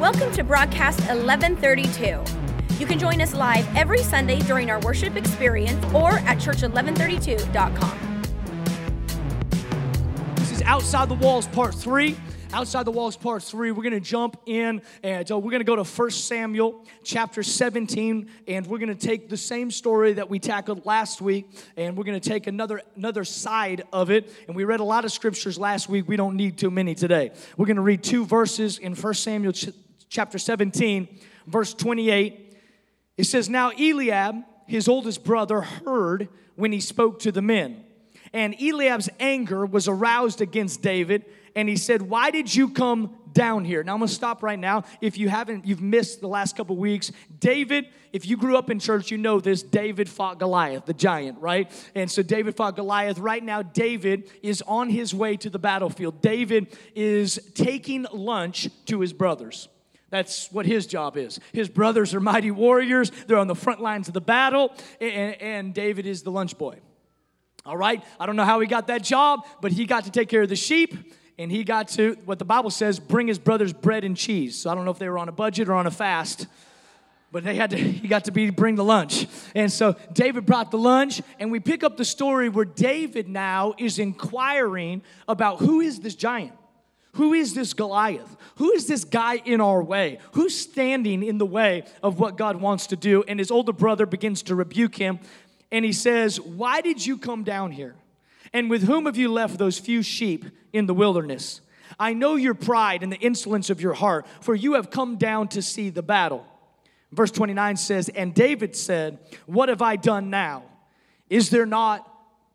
Welcome to broadcast 1132. You can join us live every Sunday during our worship experience or at church1132.com. This is Outside the Walls Part 3. Outside the Walls Part 3, we're going to jump in and uh, we're going to go to 1 Samuel chapter 17 and we're going to take the same story that we tackled last week and we're going to take another another side of it. And we read a lot of scriptures last week. We don't need too many today. We're going to read two verses in 1 Samuel chapter 17, verse 28. It says, Now Eliab, his oldest brother, heard when he spoke to the men. And Eliab's anger was aroused against David, and he said, Why did you come down here? Now I'm gonna stop right now. If you haven't, you've missed the last couple weeks. David, if you grew up in church, you know this. David fought Goliath, the giant, right? And so David fought Goliath. Right now, David is on his way to the battlefield. David is taking lunch to his brothers. That's what his job is. His brothers are mighty warriors. They're on the front lines of the battle, and, and David is the lunch boy. All right? I don't know how he got that job, but he got to take care of the sheep and he got to, what the Bible says, bring his brothers bread and cheese. So I don't know if they were on a budget or on a fast, but they had to, he got to be, bring the lunch. And so David brought the lunch, and we pick up the story where David now is inquiring about who is this giant? Who is this Goliath? Who is this guy in our way? Who's standing in the way of what God wants to do? And his older brother begins to rebuke him and he says, Why did you come down here? And with whom have you left those few sheep in the wilderness? I know your pride and the insolence of your heart, for you have come down to see the battle. Verse 29 says, And David said, What have I done now? Is there not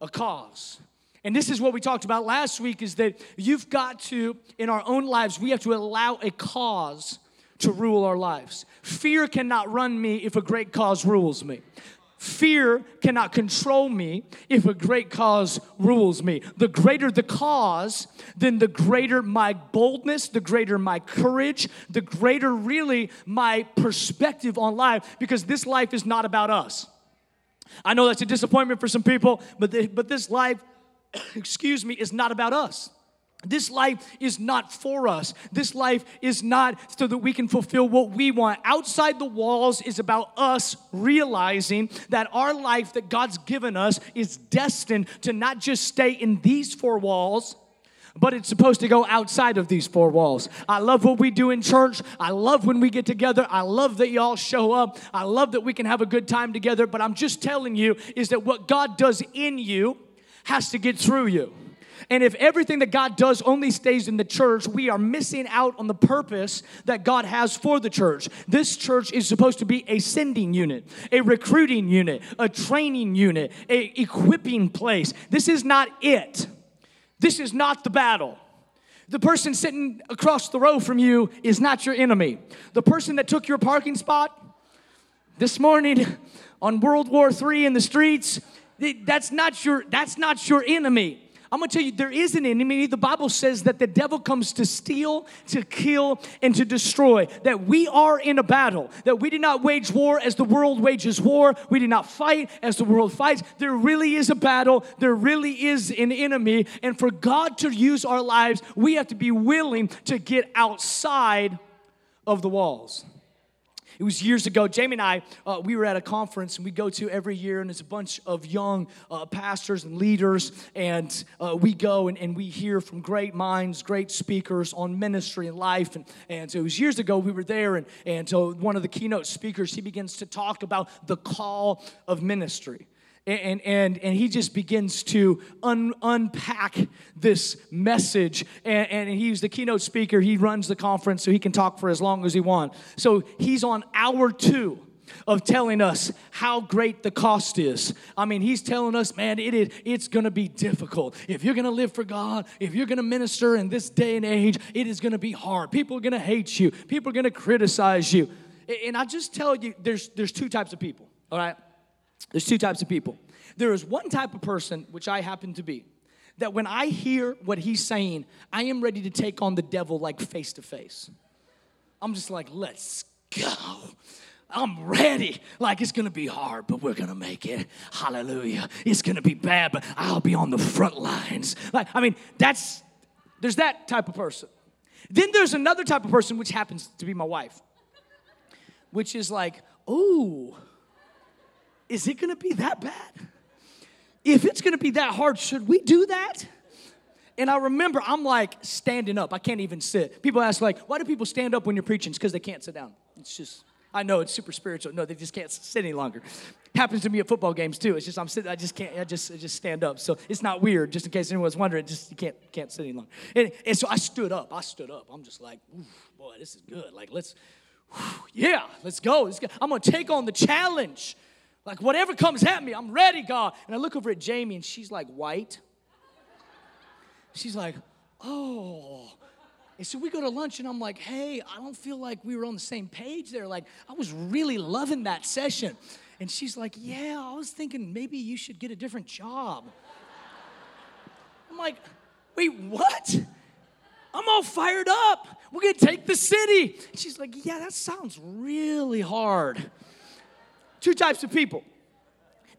a cause? And this is what we talked about last week is that you've got to, in our own lives, we have to allow a cause to rule our lives. Fear cannot run me if a great cause rules me. Fear cannot control me if a great cause rules me. The greater the cause, then the greater my boldness, the greater my courage, the greater really my perspective on life, because this life is not about us. I know that's a disappointment for some people, but, the, but this life, excuse me, is not about us. This life is not for us. This life is not so that we can fulfill what we want. Outside the walls is about us realizing that our life that God's given us is destined to not just stay in these four walls, but it's supposed to go outside of these four walls. I love what we do in church. I love when we get together. I love that y'all show up. I love that we can have a good time together. But I'm just telling you is that what God does in you has to get through you. And if everything that God does only stays in the church, we are missing out on the purpose that God has for the church. This church is supposed to be a sending unit, a recruiting unit, a training unit, a equipping place. This is not it. This is not the battle. The person sitting across the row from you is not your enemy. The person that took your parking spot this morning on World War III in the streets, that's not your that's not your enemy. I'm gonna tell you, there is an enemy. The Bible says that the devil comes to steal, to kill, and to destroy. That we are in a battle. That we did not wage war as the world wages war. We did not fight as the world fights. There really is a battle. There really is an enemy. And for God to use our lives, we have to be willing to get outside of the walls. It was years ago. Jamie and I, uh, we were at a conference and we go to every year, and it's a bunch of young uh, pastors and leaders, and uh, we go and, and we hear from great minds, great speakers on ministry and life. And, and so it was years ago we were there, and, and so one of the keynote speakers, he begins to talk about the call of ministry and, and, and he just begins to un, unpack this message and, and he's the keynote speaker he runs the conference so he can talk for as long as he wants so he's on hour two of telling us how great the cost is. I mean, he's telling us, man, it is, it's gonna be difficult. If you're gonna live for God, if you're gonna minister in this day and age, it is gonna be hard. People are gonna hate you, people are gonna criticize you. And I just tell you, there's, there's two types of people, all right? There's two types of people. There is one type of person, which I happen to be, that when I hear what he's saying, I am ready to take on the devil like face to face. I'm just like, let's go. I'm ready. Like it's gonna be hard, but we're gonna make it. Hallelujah. It's gonna be bad, but I'll be on the front lines. Like, I mean, that's there's that type of person. Then there's another type of person, which happens to be my wife, which is like, oh, is it gonna be that bad? If it's gonna be that hard, should we do that? And I remember I'm like standing up. I can't even sit. People ask, like, why do people stand up when you're preaching? It's because they can't sit down. It's just, I know it's super spiritual. No, they just can't sit any longer. Happens to me at football games too. It's just I'm sitting, I just can't, I just I just stand up. So it's not weird, just in case anyone's wondering, just you can't can't sit any longer. And, and so I stood up. I stood up. I'm just like, boy, this is good. Like, let's, yeah, let's go. let's go. I'm gonna take on the challenge. Like whatever comes at me, I'm ready, God. And I look over at Jamie and she's like white. She's like, oh. And so we go to lunch, and I'm like, hey, I don't feel like we were on the same page there. Like, I was really loving that session. And she's like, yeah, I was thinking maybe you should get a different job. I'm like, wait, what? I'm all fired up. We're gonna take the city. She's like, yeah, that sounds really hard. Two types of people.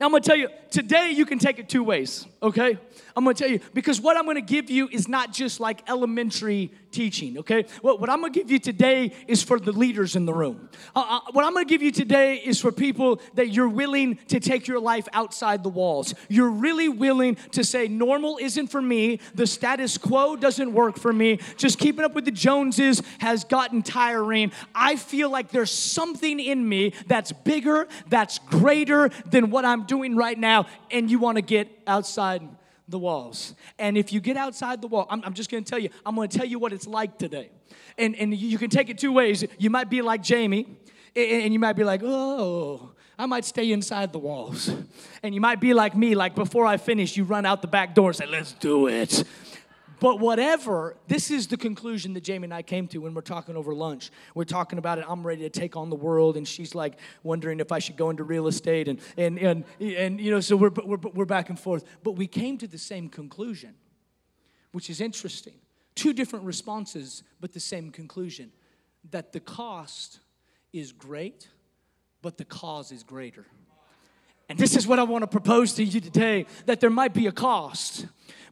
Now, I'm gonna tell you, today you can take it two ways, okay? I'm gonna tell you, because what I'm gonna give you is not just like elementary teaching, okay? What, what I'm gonna give you today is for the leaders in the room. Uh, uh, what I'm gonna give you today is for people that you're willing to take your life outside the walls. You're really willing to say, normal isn't for me, the status quo doesn't work for me, just keeping up with the Joneses has gotten tiring. I feel like there's something in me that's bigger, that's greater than what I'm doing right now, and you wanna get outside the walls. And if you get outside the wall, I'm, I'm just gonna tell you, I'm gonna tell you what it's like today. And, and you can take it two ways. You might be like Jamie, and you might be like, oh, I might stay inside the walls. And you might be like me, like before I finish, you run out the back door and say, let's do it. But whatever, this is the conclusion that Jamie and I came to when we're talking over lunch. We're talking about it. I'm ready to take on the world, and she's like wondering if I should go into real estate, and and and and you know, so we're we're we're back and forth. But we came to the same conclusion, which is interesting. Two different responses, but the same conclusion: that the cost is great, but the cause is greater. And this is what I want to propose to you today that there might be a cost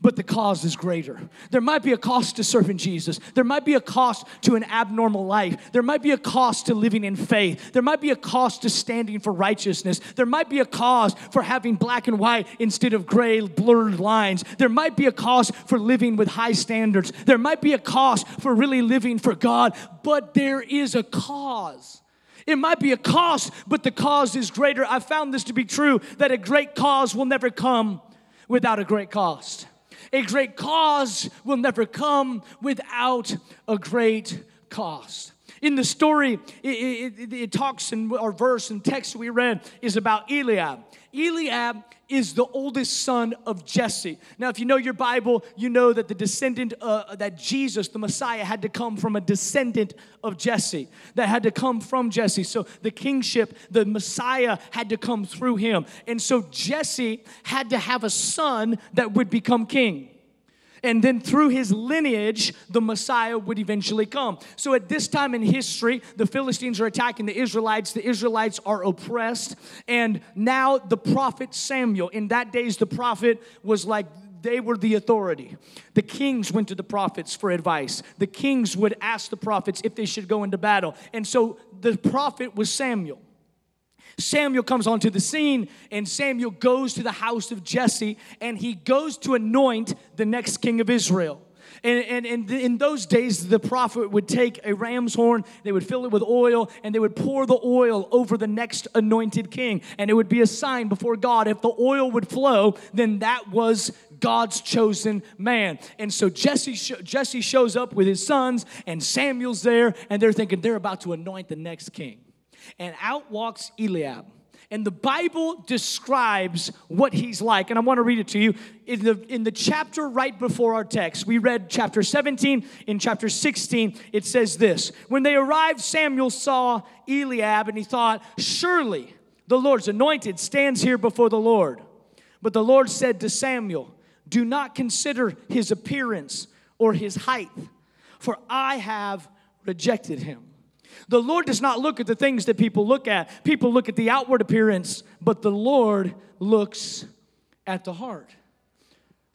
but the cause is greater. There might be a cost to serving Jesus. There might be a cost to an abnormal life. There might be a cost to living in faith. There might be a cost to standing for righteousness. There might be a cost for having black and white instead of gray, blurred lines. There might be a cost for living with high standards. There might be a cost for really living for God, but there is a cause. It might be a cost, but the cause is greater. I found this to be true that a great cause will never come without a great cost. A great cause will never come without a great cost. In the story, it, it, it, talks in our verse and text we read is about Eliab. Eliab is the oldest son of Jesse. Now, if you know your Bible, you know that the descendant, uh, that Jesus, the Messiah, had to come from a descendant of Jesse, that had to come from Jesse. So the kingship, the Messiah had to come through him. And so Jesse had to have a son that would become king and then through his lineage, the Messiah would eventually come. So at this time in history, the Philistines are attacking the Israelites. The Israelites are oppressed, and now the prophet Samuel. In that days, the prophet was like they were the authority. The kings went to the prophets for advice. The kings would ask the prophets if they should go into battle. And so the prophet was Samuel. Samuel comes onto the scene, and Samuel goes to the house of Jesse, and he goes to anoint the next king of Israel. And, and, and in those days, the prophet would take a ram's horn, they would fill it with oil, and they would pour the oil over the next anointed king. And it would be a sign before God. If the oil would flow, then that was God's chosen man. And so Jesse, Jesse shows up with his sons, and Samuel's there, and they're thinking they're about to anoint the next king and out walks Eliab. And the Bible describes what he's like. And I want to read it to you. In the, in the chapter right before our text, we read chapter 17. In chapter 16, it says this When they arrived, Samuel saw Eliab and he thought, Surely the Lord's anointed stands here before the Lord. But the Lord said to Samuel, Do not consider his appearance or his height, for I have rejected him. The Lord does not look at the things that people look at. People look at the outward appearance, but the Lord looks at the heart.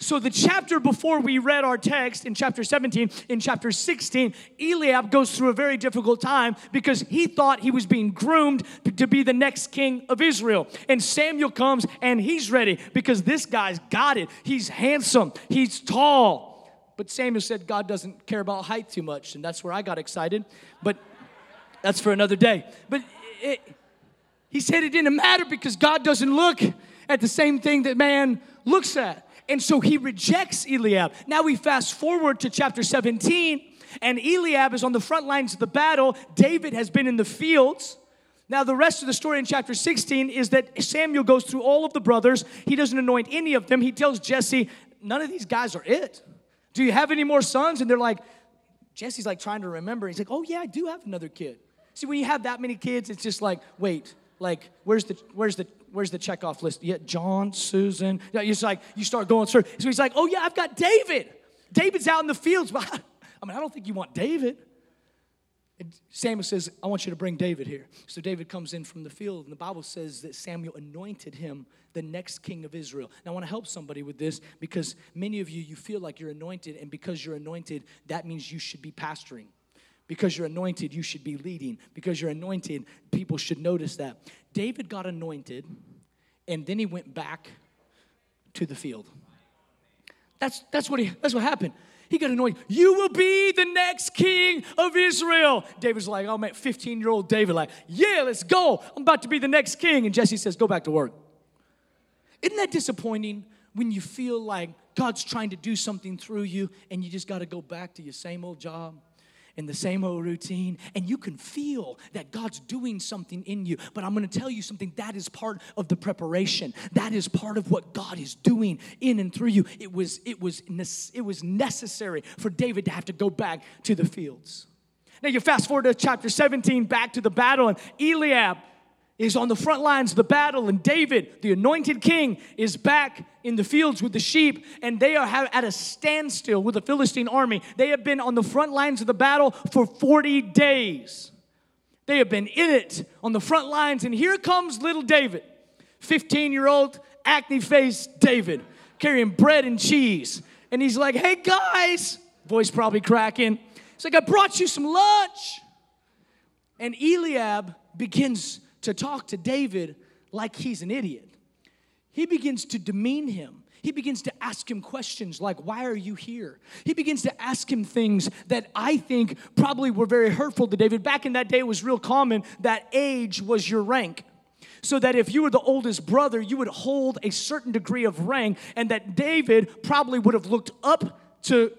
So, the chapter before we read our text in chapter 17, in chapter 16, Eliab goes through a very difficult time because he thought he was being groomed to be the next king of Israel. And Samuel comes and he's ready because this guy's got it. He's handsome, he's tall. But Samuel said God doesn't care about height too much, and that's where I got excited. But that's for another day. But it, he said it didn't matter because God doesn't look at the same thing that man looks at. And so he rejects Eliab. Now we fast forward to chapter 17, and Eliab is on the front lines of the battle. David has been in the fields. Now, the rest of the story in chapter 16 is that Samuel goes through all of the brothers. He doesn't anoint any of them. He tells Jesse, None of these guys are it. Do you have any more sons? And they're like, Jesse's like trying to remember. He's like, Oh, yeah, I do have another kid. See, when you have that many kids, it's just like, wait, like, where's the, where's the, where's the checkoff list? Yeah, John, Susan. Yeah, it's like you start going through. So he's like, oh yeah, I've got David. David's out in the fields, but I mean, I don't think you want David. And Samuel says, I want you to bring David here. So David comes in from the field, and the Bible says that Samuel anointed him the next king of Israel. Now, I want to help somebody with this because many of you, you feel like you're anointed, and because you're anointed, that means you should be pastoring. Because you're anointed, you should be leading. Because you're anointed, people should notice that. David got anointed, and then he went back to the field. That's, that's, what, he, that's what happened. He got anointed. You will be the next king of Israel. David's like, oh man, 15 year old David, like, yeah, let's go. I'm about to be the next king. And Jesse says, go back to work. Isn't that disappointing when you feel like God's trying to do something through you and you just got to go back to your same old job? In the same old routine, and you can feel that God's doing something in you. But I'm gonna tell you something that is part of the preparation. That is part of what God is doing in and through you. It was, it was, it was necessary for David to have to go back to the fields. Now you fast forward to chapter 17, back to the battle, and Eliab is on the front lines of the battle, and David, the anointed king, is back in the fields with the sheep, and they are at a standstill with the Philistine army. They have been on the front lines of the battle for 40 days. They have been in it on the front lines, and here comes little David, 15 year old, acne faced David, carrying bread and cheese. And he's like, Hey guys, voice probably cracking. He's like, I brought you some lunch. And Eliab begins to talk to David like he's an idiot. He begins to demean him. He begins to ask him questions like, Why are you here? He begins to ask him things that I think probably were very hurtful to David. Back in that day, it was real common that age was your rank. So that if you were the oldest brother, you would hold a certain degree of rank, and that David probably would have looked up to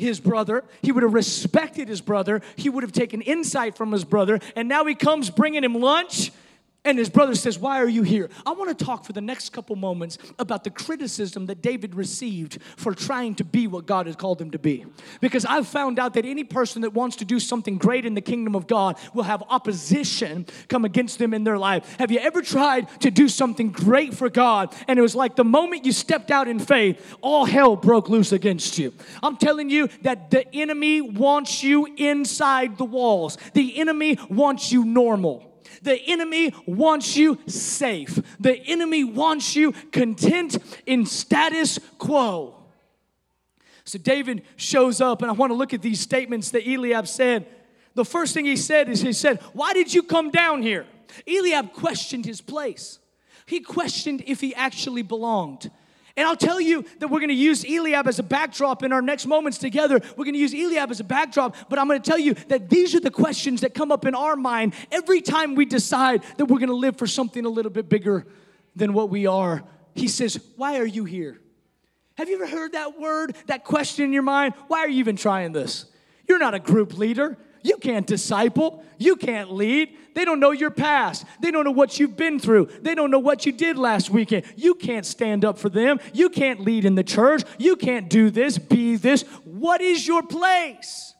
his brother. He would have respected his brother. He would have taken insight from his brother. And now he comes bringing him lunch and his brother says, Why are you here? I want to talk for the next couple moments about the criticism that David received for trying to be what God has called him to be. Because I've found out that any person that wants to do something great in the kingdom of God will have opposition come against them in their life. Have you ever tried to do something great for God and it was like the moment you stepped out in faith, all hell broke loose against you? I'm telling you that the enemy wants you inside the walls, the enemy wants you normal. The enemy wants you safe. The enemy wants you content in status quo. So David shows up, and I want to look at these statements that Eliab said. The first thing he said is, he said, Why did you come down here? Eliab questioned his place. He questioned if he actually belonged. And I'll tell you that we're going to use Eliab as a backdrop in our next moments together. We're going to use Eliab as a backdrop, but I'm going to tell you that these are the questions that come up in our mind every time we decide that we're going to live for something a little bit bigger than what we are. He says, Why are you here? Have you ever heard that word, that question in your mind? Why are you even trying this? You're not a group leader. You can't disciple. You can't lead. They don't know your past. They don't know what you've been through. They don't know what you did last weekend. You can't stand up for them. You can't lead in the church. You can't do this, be this. What is your place?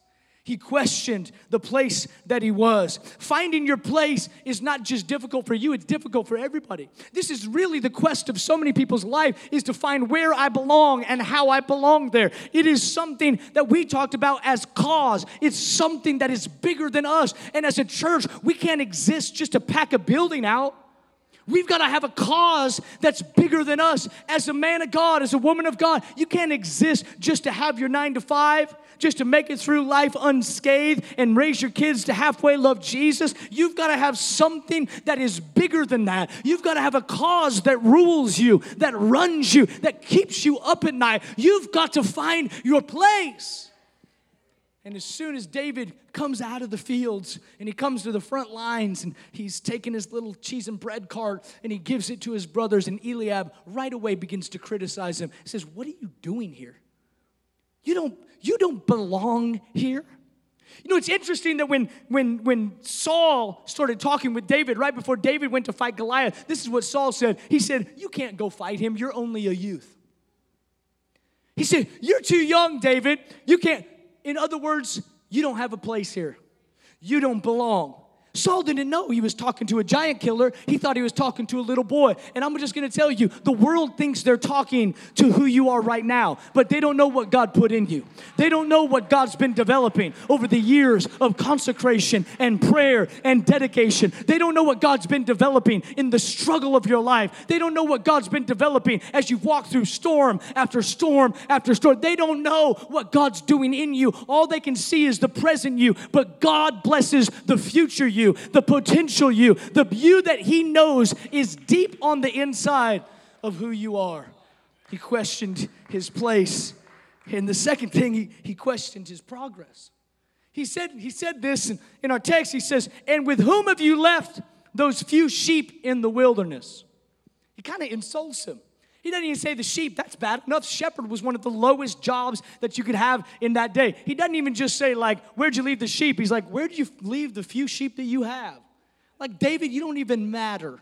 He questioned the place that he was. Finding your place is not just difficult for you, it's difficult for everybody. This is really the quest of so many people's life is to find where I belong and how I belong there. It is something that we talked about as cause. It's something that is bigger than us. And as a church, we can't exist just to pack a building out. We've got to have a cause that's bigger than us. As a man of God, as a woman of God, you can't exist just to have your nine to five, just to make it through life unscathed and raise your kids to halfway love Jesus. You've got to have something that is bigger than that. You've got to have a cause that rules you, that runs you, that keeps you up at night. You've got to find your place. And as soon as David comes out of the fields and he comes to the front lines and he's taking his little cheese and bread cart and he gives it to his brothers, and Eliab right away begins to criticize him. He says, What are you doing here? You don't, you don't belong here. You know, it's interesting that when, when, when Saul started talking with David, right before David went to fight Goliath, this is what Saul said. He said, You can't go fight him, you're only a youth. He said, You're too young, David. You can't. In other words, you don't have a place here. You don't belong. Saul didn't know he was talking to a giant killer. He thought he was talking to a little boy. And I'm just going to tell you the world thinks they're talking to who you are right now, but they don't know what God put in you. They don't know what God's been developing over the years of consecration and prayer and dedication. They don't know what God's been developing in the struggle of your life. They don't know what God's been developing as you walk through storm after storm after storm. They don't know what God's doing in you. All they can see is the present you, but God blesses the future you you, the potential you, the you that He knows is deep on the inside of who you are. He questioned his place. And the second thing, he, he questioned his progress. He said, he said this in, in our text. He says, And with whom have you left those few sheep in the wilderness? He kind of insults him. He doesn't even say the sheep, that's bad enough. Shepherd was one of the lowest jobs that you could have in that day. He doesn't even just say, like, where'd you leave the sheep? He's like, where'd you leave the few sheep that you have? Like, David, you don't even matter.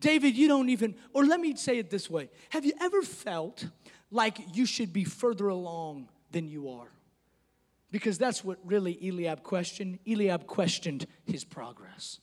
David, you don't even, or let me say it this way Have you ever felt like you should be further along than you are? Because that's what really Eliab questioned. Eliab questioned his progress.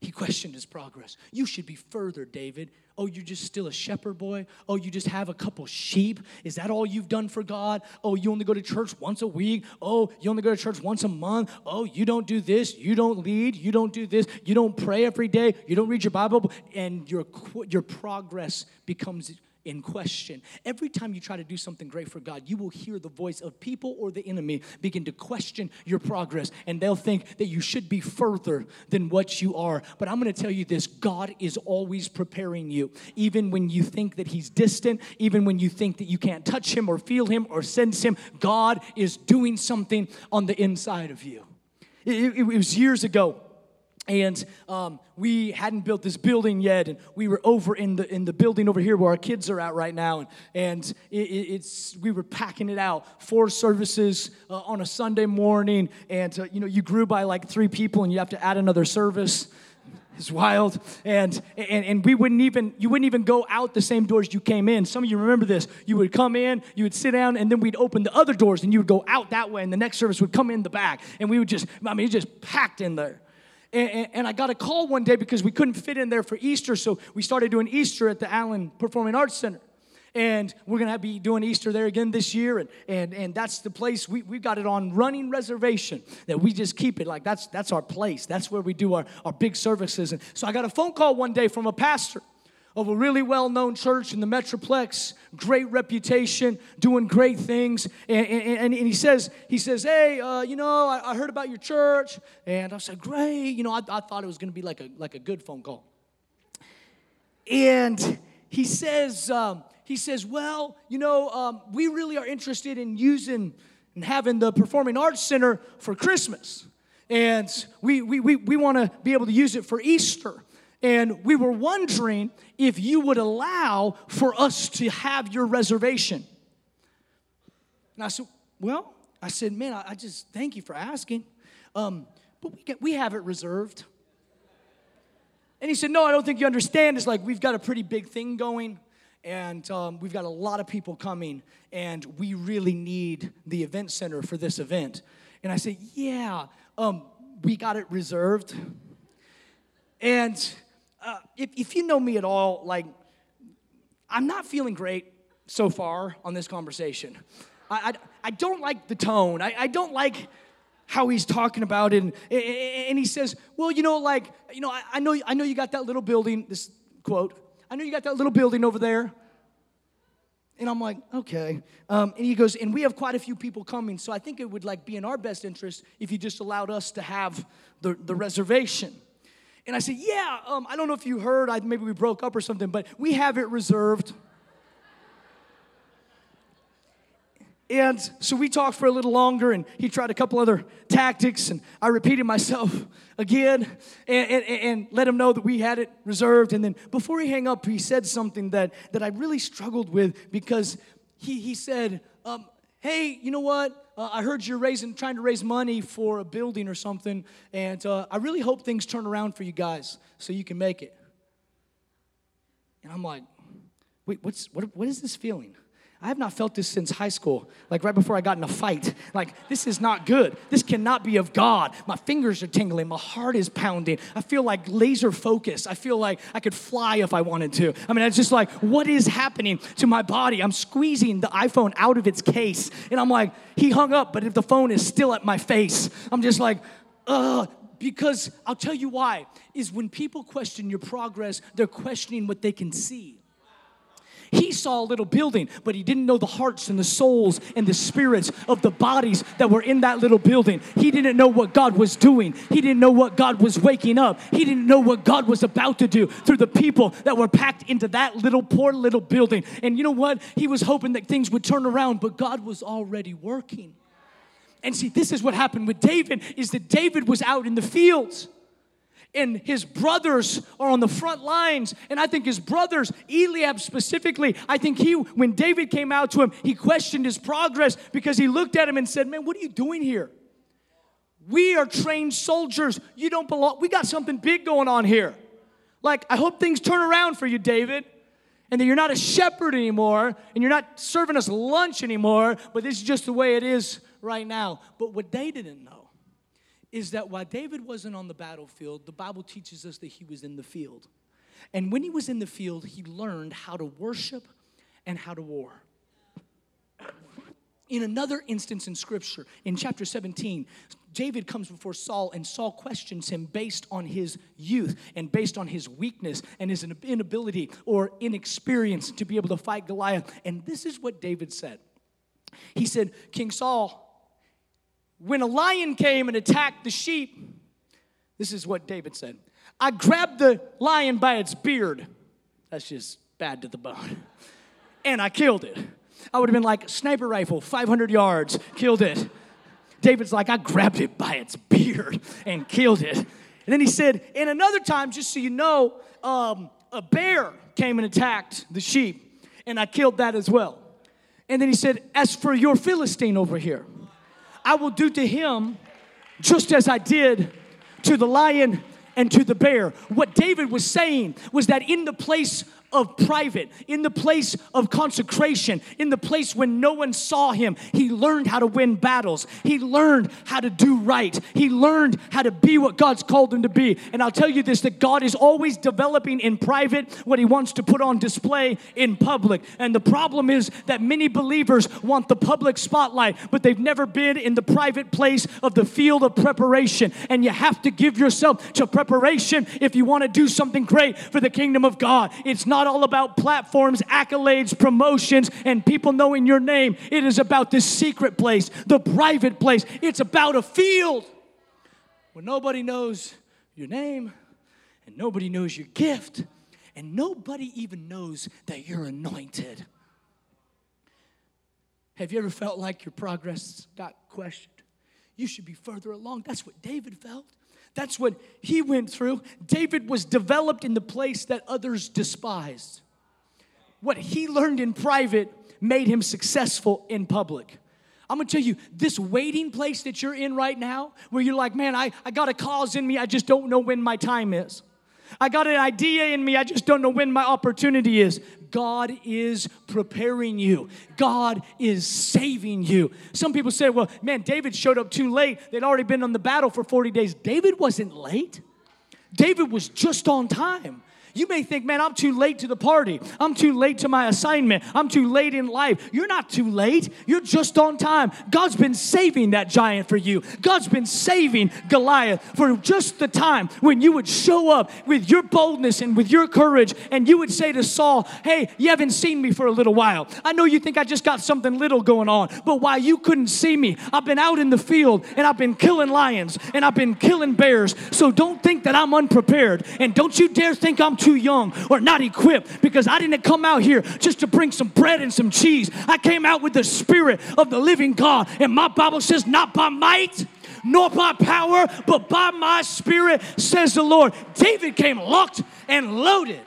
He questioned his progress. You should be further, David. Oh, you're just still a shepherd boy? Oh, you just have a couple sheep? Is that all you've done for God? Oh, you only go to church once a week? Oh, you only go to church once a month? Oh, you don't do this. You don't lead. You don't do this. You don't pray every day. You don't read your Bible. And your, your progress becomes in question. Every time you try to do something great for God, you will hear the voice of people or the enemy begin to question your progress, and they'll think that you should be further than what you are. But I'm going to tell you this God is always preparing you, even when you think that He's distant, even when you think that you can't touch Him or feel Him or sense Him. God is doing something on the inside of you. It, it, it was years ago and um, we hadn't built this building yet and we were over in the in the building over here where our kids are at right now and, and it, it's we were packing it out four services uh, on a sunday morning and uh, you know you grew by like three people and you have to add another service. It's wild. And, and and we wouldn't even you wouldn't even go out the same doors you came in. Some of you remember this. You would come in you would sit down and then we'd open the other doors and you would go out that way and the next service would come in the back. And we would just i mean it just packed in there and, and, I got a call one day because we couldn't fit in there for Easter, so we started doing Easter at the Allen Performing Arts Center. And we're gonna be doing Easter there again this year, and, and, and that's the place we, we got it on running reservation that we just keep it like that's that's our place. That's where we do our, our big services. And so I got a phone call one day from a pastor of a really well known church in the Metroplex, great reputation, doing great things. And, and, and he says, he says, Hey, uh, you know, I, I, heard about your church. And I said, Great. You know, I, I thought it was going to be like a, like a good phone call. And he says, um, he says, Well, you know, um, we really are interested in using and having the Performing Arts Center for Christmas. And we, we, we, we want to be able to use it for Easter. And we were wondering if you would allow for us to have your reservation. And I said, Well, I said, Man, I, just thank you for asking. Um, but we, get, we have it reserved. And he said, No, I don't think you understand. It's like we've got a pretty big thing going, and um, we've got a lot of people coming, and we really need the event center for this event. And I said, Yeah, um, we got it reserved. And uh, if, if you know me at all, like, I'm not feeling great so far on this conversation. I, I, I don't like the tone. I, I don't like how he's talking about it. And, and he says, Well, you know, like, you know, I, I, know, I know you got that little building, this quote, I know you got that little building over there. And I'm like, okay. Um, and he goes, and we have quite a few people coming, so I think it would like be in our best interest if you just allowed us to have the, the reservation. And I said, yeah, um, I don't know if you heard, I, maybe we broke up or something, but we have it reserved. And so we talked for a little longer, and he tried a couple other tactics, and I repeated myself again and, and, and, let him know that we had it reserved. And then before he hung up, he said something that, that I really struggled with because he, he said, um, Hey, you know what? Uh, I heard you're raising, trying to raise money for a building or something, and uh, I really hope things turn around for you guys so you can make it. And I'm like, Wait, what's, what, what is this feeling? I have not felt this since high school, like right before I got in a fight. Like, this is not good. This cannot be of God. My fingers are tingling. My heart is pounding. I feel like laser focus. I feel like I could fly if I wanted to. I mean, it's just like, what is happening to my body? I'm squeezing the iPhone out of its case. And I'm like, he hung up, but if the phone is still at my face, I'm just like, ugh. Because I'll tell you why, is when people question your progress, they're questioning what they can see. He saw a little building, but he didn't know the hearts and the souls and the spirits of the bodies that were in that little building. He didn't know what God was doing. He didn't know what God was waking up. He didn't know what God was about to do through the people that were packed into that little poor little building. And you know what? He was hoping that things would turn around, but God was already working. And see, this is what happened with David is that David was out in the fields and his brothers are on the front lines. And I think his brothers, Eliab specifically, I think he, when David came out to him, he questioned his progress because he looked at him and said, Man, what are you doing here? We are trained soldiers. You don't belong. We got something big going on here. Like, I hope things turn around for you, David. And that you're not a shepherd anymore, and you're not serving us lunch anymore, but this is just the way it is right now. But what they didn't know is that while David wasn't on the battlefield, the Bible teaches us that he was in the field. And when he was in the field, he learned how to worship and how to war. In another instance in scripture, in chapter 17, David comes before Saul, and Saul questions him based on his youth and based on his weakness and his inability or inexperience to be able to fight Goliath. And this is what David said He said, King Saul, when a lion came and attacked the sheep, this is what David said I grabbed the lion by its beard. That's just bad to the bone. And I killed it. I would have been like, sniper rifle, 500 yards, killed it. David's like, I grabbed it by its beard and killed it. And then he said, and another time, just so you know, um, a bear came and attacked the sheep, and I killed that as well. And then he said, as for your Philistine over here, I will do to him just as I did to the lion and to the bear. What David was saying was that in the place of private, in the place of consecration, in the place when no one saw him, he learned how to win battles. He learned how to do right. He learned how to be what God's called him to be. And I'll tell you this that God is always developing in private what he wants to put on display in public. And the problem is that many believers want the public spotlight, but they've never been in the private place of the field of preparation. And you have to give yourself to preparation if you want to do something great for the kingdom of God. It's not not all about platforms, accolades, promotions, and people knowing your name. It is about the secret place, the private place. It's about a field where nobody knows your name and nobody knows your gift and nobody even knows that you're anointed. Have you ever felt like your progress got questioned? You should be further along. That's what David felt. That's what he went through. David was developed in the place that others despised. What he learned in private made him successful in public. I'm gonna tell you, this waiting place that you're in right now, where you're like, man, I, I got a cause in me, I just don't know when my time is. I got an idea in me, I just don't know when my opportunity is. God is preparing you. God is saving you. Some people say, well, man, David showed up too late. They'd already been on the battle for 40 days. David wasn't late, David was just on time. You may think, man, I'm too late to the party. I'm too late to my assignment. I'm too late in life. You're not too late. You're just on time. God's been saving that giant for you. God's been saving Goliath for just the time when you would show up with your boldness and with your courage and you would say to Saul, Hey, you haven't seen me for a little while. I know you think I just got something little going on, but while you couldn't see me, I've been out in the field and I've been killing lions and I've been killing bears. So don't think that I'm unprepared and don't you dare think I'm too young or not equipped because I didn't come out here just to bring some bread and some cheese. I came out with the spirit of the living God. And my Bible says, not by might nor by power, but by my spirit, says the Lord. David came locked and loaded.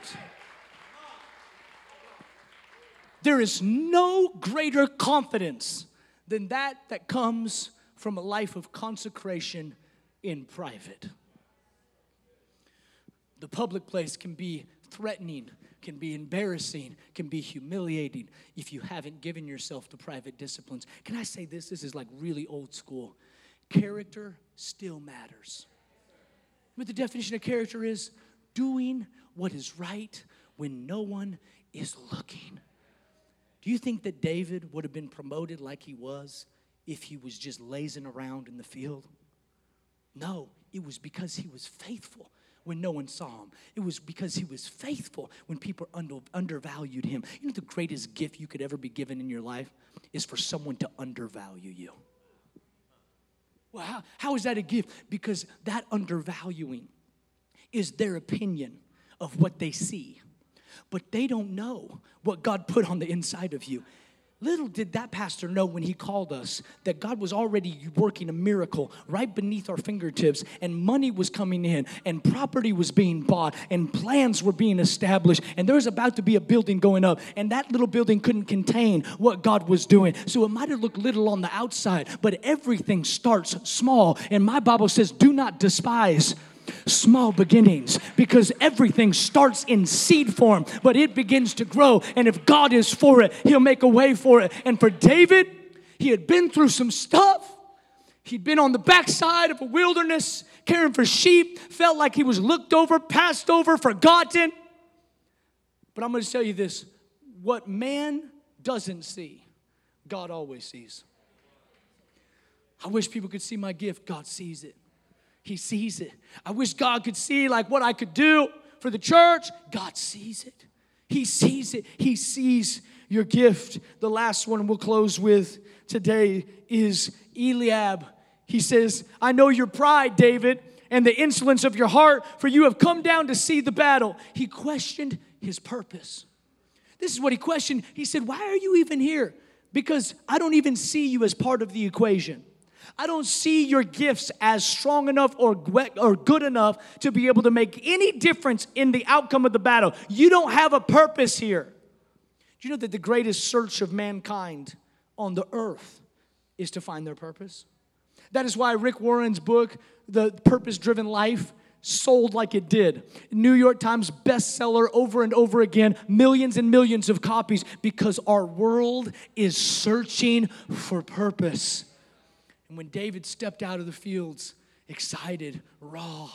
There is no greater confidence than that that comes from a life of consecration in private. The public place can be threatening, can be embarrassing, can be humiliating if you haven't given yourself to private disciplines. Can I say this? This is like really old school. Character still matters. What the definition of character is doing what is right when no one is looking. Do you think that David would have been promoted like he was if he was just lazing around in the field? No, it was because he was faithful when no one saw him. It was because he was faithful when people under, undervalued him. You know, the greatest gift you could ever be given in your life is for someone to undervalue you. Well, how, how is that a gift? Because that undervaluing is their opinion of what they see but they don't know what God put on the inside of you. Little did that pastor know when he called us that God was already working a miracle right beneath our fingertips, and money was coming in, and property was being bought, and plans were being established, and there was about to be a building going up, and that little building couldn't contain what God was doing. So it might have looked little on the outside, but everything starts small. And my Bible says, Do not despise small beginnings because everything starts in seed form, but it begins to grow. And if God is for it, He'll make a way for it. And for David, he had been through some stuff. He'd been on the backside of a wilderness caring for sheep, felt like he was looked over, passed over, forgotten. But I'm going to tell you this what man doesn't see, God always sees. I wish people could see my gift, God sees it. He sees it. I wish God could see like what I could do for the church. God sees it. He sees it. He sees your gift. The last one we'll close with today is Eliab. He says, I know your pride, David, and the insolence of your heart, for you have come down to see the battle. He questioned his purpose. This is what he questioned. He said, Why are you even here? Because I don't even see you as part of the equation. I don't see your gifts as strong enough or, or good enough to be able to make any difference in the outcome of the battle. You don't have a purpose here. Do you know that the greatest search of mankind on the earth is to find their purpose? That is why Rick Warren's book, The Purpose Driven Life, sold like it did. New York Times bestseller over and over again, millions and millions of copies because our world is searching for purpose. And when David stepped out of the fields, excited, raw,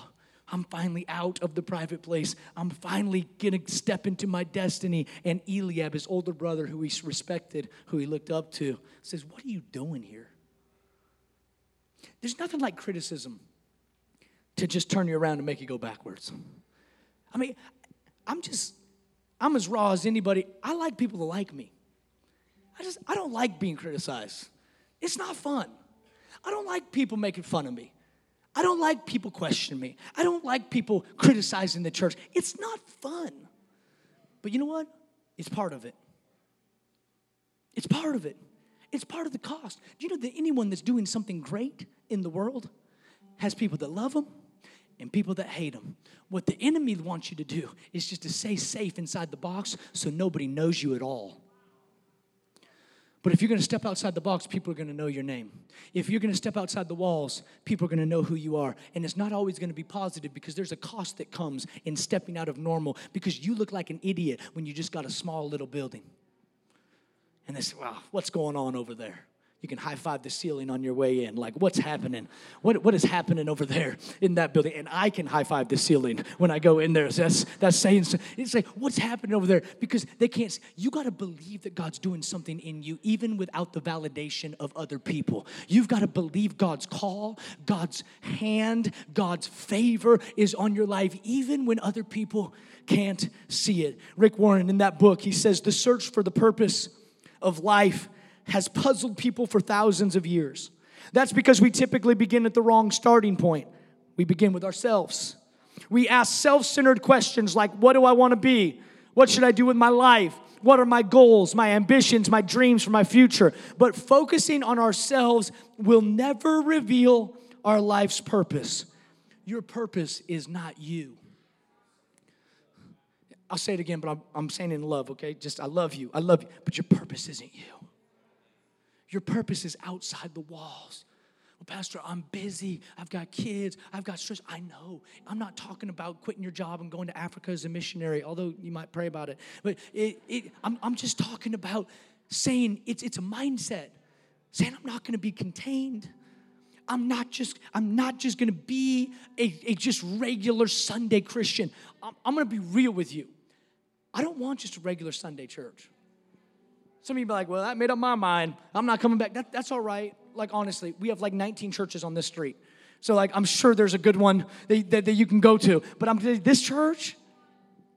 I'm finally out of the private place. I'm finally gonna step into my destiny. And Eliab, his older brother, who he respected, who he looked up to, says, What are you doing here? There's nothing like criticism to just turn you around and make you go backwards. I mean, I'm just, I'm as raw as anybody. I like people to like me. I just, I don't like being criticized. It's not fun. I don't like people making fun of me. I don't like people questioning me. I don't like people criticizing the church. It's not fun. But you know what? It's part of it. It's part of it. It's part of the cost. Do you know that anyone that's doing something great in the world has people that love them and people that hate them? What the enemy wants you to do is just to stay safe inside the box so nobody knows you at all. But if you're going to step outside the box, people are going to know your name. If you're going to step outside the walls, people are going to know who you are. And it's not always going to be positive because there's a cost that comes in stepping out of normal because you look like an idiot when you just got a small little building. And they say, wow, what's going on over there? You can high five the ceiling on your way in. Like, what's happening? What, what is happening over there in that building? And I can high five the ceiling when I go in there. So that's, that's saying, it's like, what's happening over there? Because they can't, you got to believe that God's doing something in you, even without the validation of other people. You've got to believe God's call, God's hand, God's favor is on your life, even when other people can't see it. Rick Warren, in that book, he says, the search for the purpose of life has puzzled people for thousands of years. That's because we typically begin at the wrong starting point. We begin with ourselves. We ask self centered questions like, What do I want to be? What should I do with my life? What are my goals, my ambitions, my dreams for my future? But focusing on ourselves will never reveal our life's purpose. Your purpose is not you. I'll say it again, but I'm, I'm saying it in love, okay? Just, I love you. I love you. But your purpose isn't you. Your purpose is outside the walls. Well, Pastor, I'm busy. I've got kids. I've got stress. I know. I'm not talking about quitting your job and going to Africa as a missionary, although you might pray about it. But it, it, I'm, I'm just talking about saying it's, it's a mindset. Saying I'm not going to be contained. I'm not just I'm not just going to be a, a, just regular Sunday Christian. I'm, I'm going to be real with you. I don't want just a regular Sunday church. Some of you be like, well, I made up my mind. I'm not coming back. That, that's all right. Like, honestly, we have like 19 churches on this street. So, like, I'm sure there's a good one that, that, that you can go to. But I'm this church,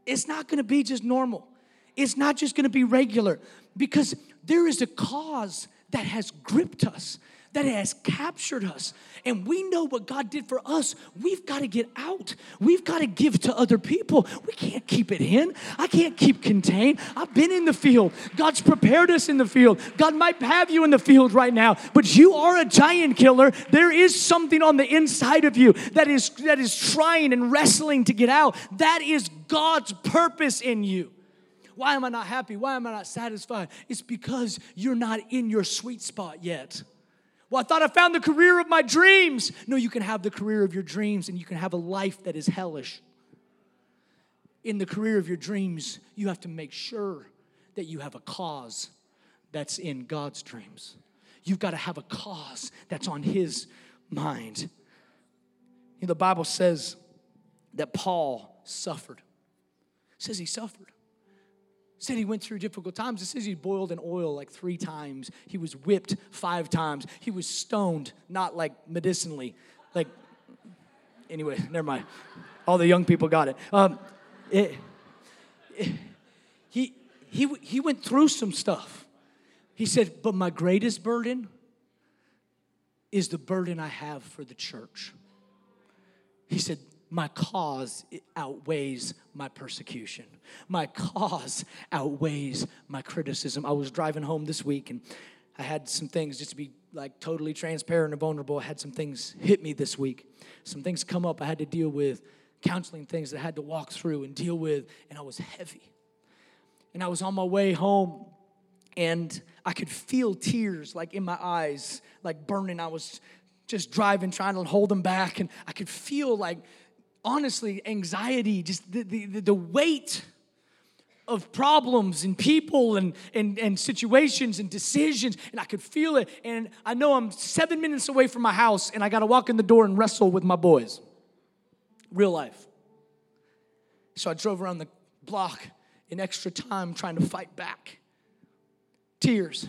it's not gonna be just normal. It's not just gonna be regular because there is a cause that has gripped us that has captured us. And we know what God did for us. We've got to get out. We've got to give to other people. We can't keep it in. I can't keep contained. I've been in the field. God's prepared us in the field. God might have you in the field right now, but you are a giant killer. There is something on the inside of you that is that is trying and wrestling to get out. That is God's purpose in you. Why am I not happy? Why am I not satisfied? It's because you're not in your sweet spot yet. Well, I thought I found the career of my dreams. No, you can have the career of your dreams and you can have a life that is hellish. In the career of your dreams, you have to make sure that you have a cause that's in God's dreams. You've got to have a cause that's on His mind. You know, the Bible says that Paul suffered. It says he suffered said he went through difficult times. It says he boiled in oil like three times. He was whipped five times. He was stoned, not like medicinally. Like, anyway, never mind. All the young people got it. Um, it, it he, he, he went through some stuff. He said, but my greatest burden is the burden I have for the church. He said, my cause outweighs my persecution. My cause outweighs my criticism. I was driving home this week and I had some things, just to be like totally transparent and vulnerable, I had some things hit me this week. Some things come up I had to deal with, counseling things that I had to walk through and deal with, and I was heavy. And I was on my way home and I could feel tears like in my eyes, like burning. I was just driving, trying to hold them back, and I could feel like honestly, anxiety, just the, the, the weight of problems and people and, and, and situations and decisions, and I could feel it. And I know I'm seven minutes away from my house, and I got to walk in the door and wrestle with my boys. Real life. So I drove around the block in extra time trying to fight back. Tears.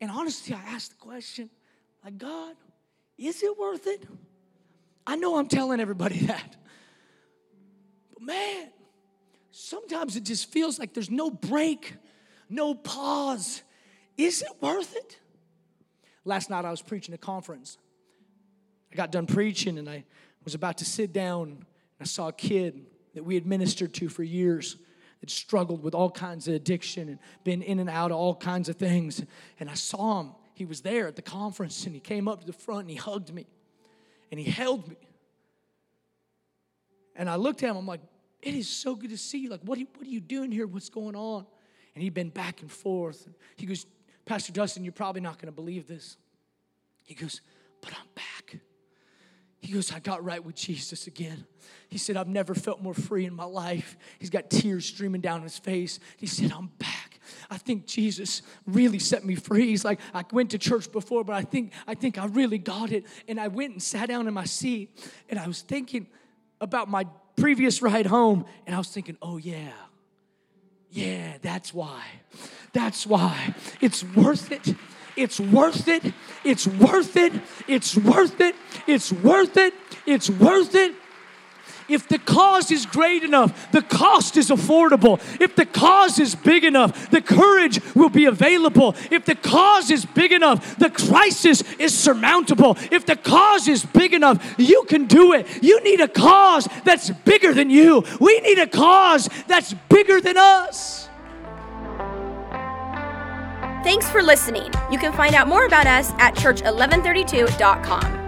And honestly, I asked the question, like, God, is it worth it? I know I'm telling everybody that. But man, sometimes it just feels like there's no break, no pause. Is it worth it? Last night I was preaching a conference. I got done preaching and I was about to sit down and I saw a kid that we had ministered to for years that struggled with all kinds of addiction and been in and out of all kinds of things. And I saw him. He was there at the conference and he came up to the front and he hugged me and he held me. And I looked at him, I'm like, it is so good to see you. Like, what are you, what are you doing here? What's going on? And he'd been back and forth. He goes, Pastor Dustin, you're probably not going to believe this. He goes, but I'm back. He goes, I got right with Jesus again. He said, I've never felt more free in my life. He's got tears streaming down his face. He said, I'm back. I think Jesus really set me free. He's like, I went to church before, but I think, I think I really got it. And I went and sat down in my seat and I was thinking about my previous ride home, and I was thinking, oh yeah, yeah, that's why. That's why. It's worth it. It's worth it. It's worth it. It's worth it. It's worth it. It's worth it. If the cause is great enough, the cost is affordable. If the cause is big enough, the courage will be available. If the cause is big enough, the crisis is surmountable. If the cause is big enough, you can do it. You need a cause that's bigger than you. We need a cause that's bigger than us. Thanks for listening. You can find out more about us at church1132.com.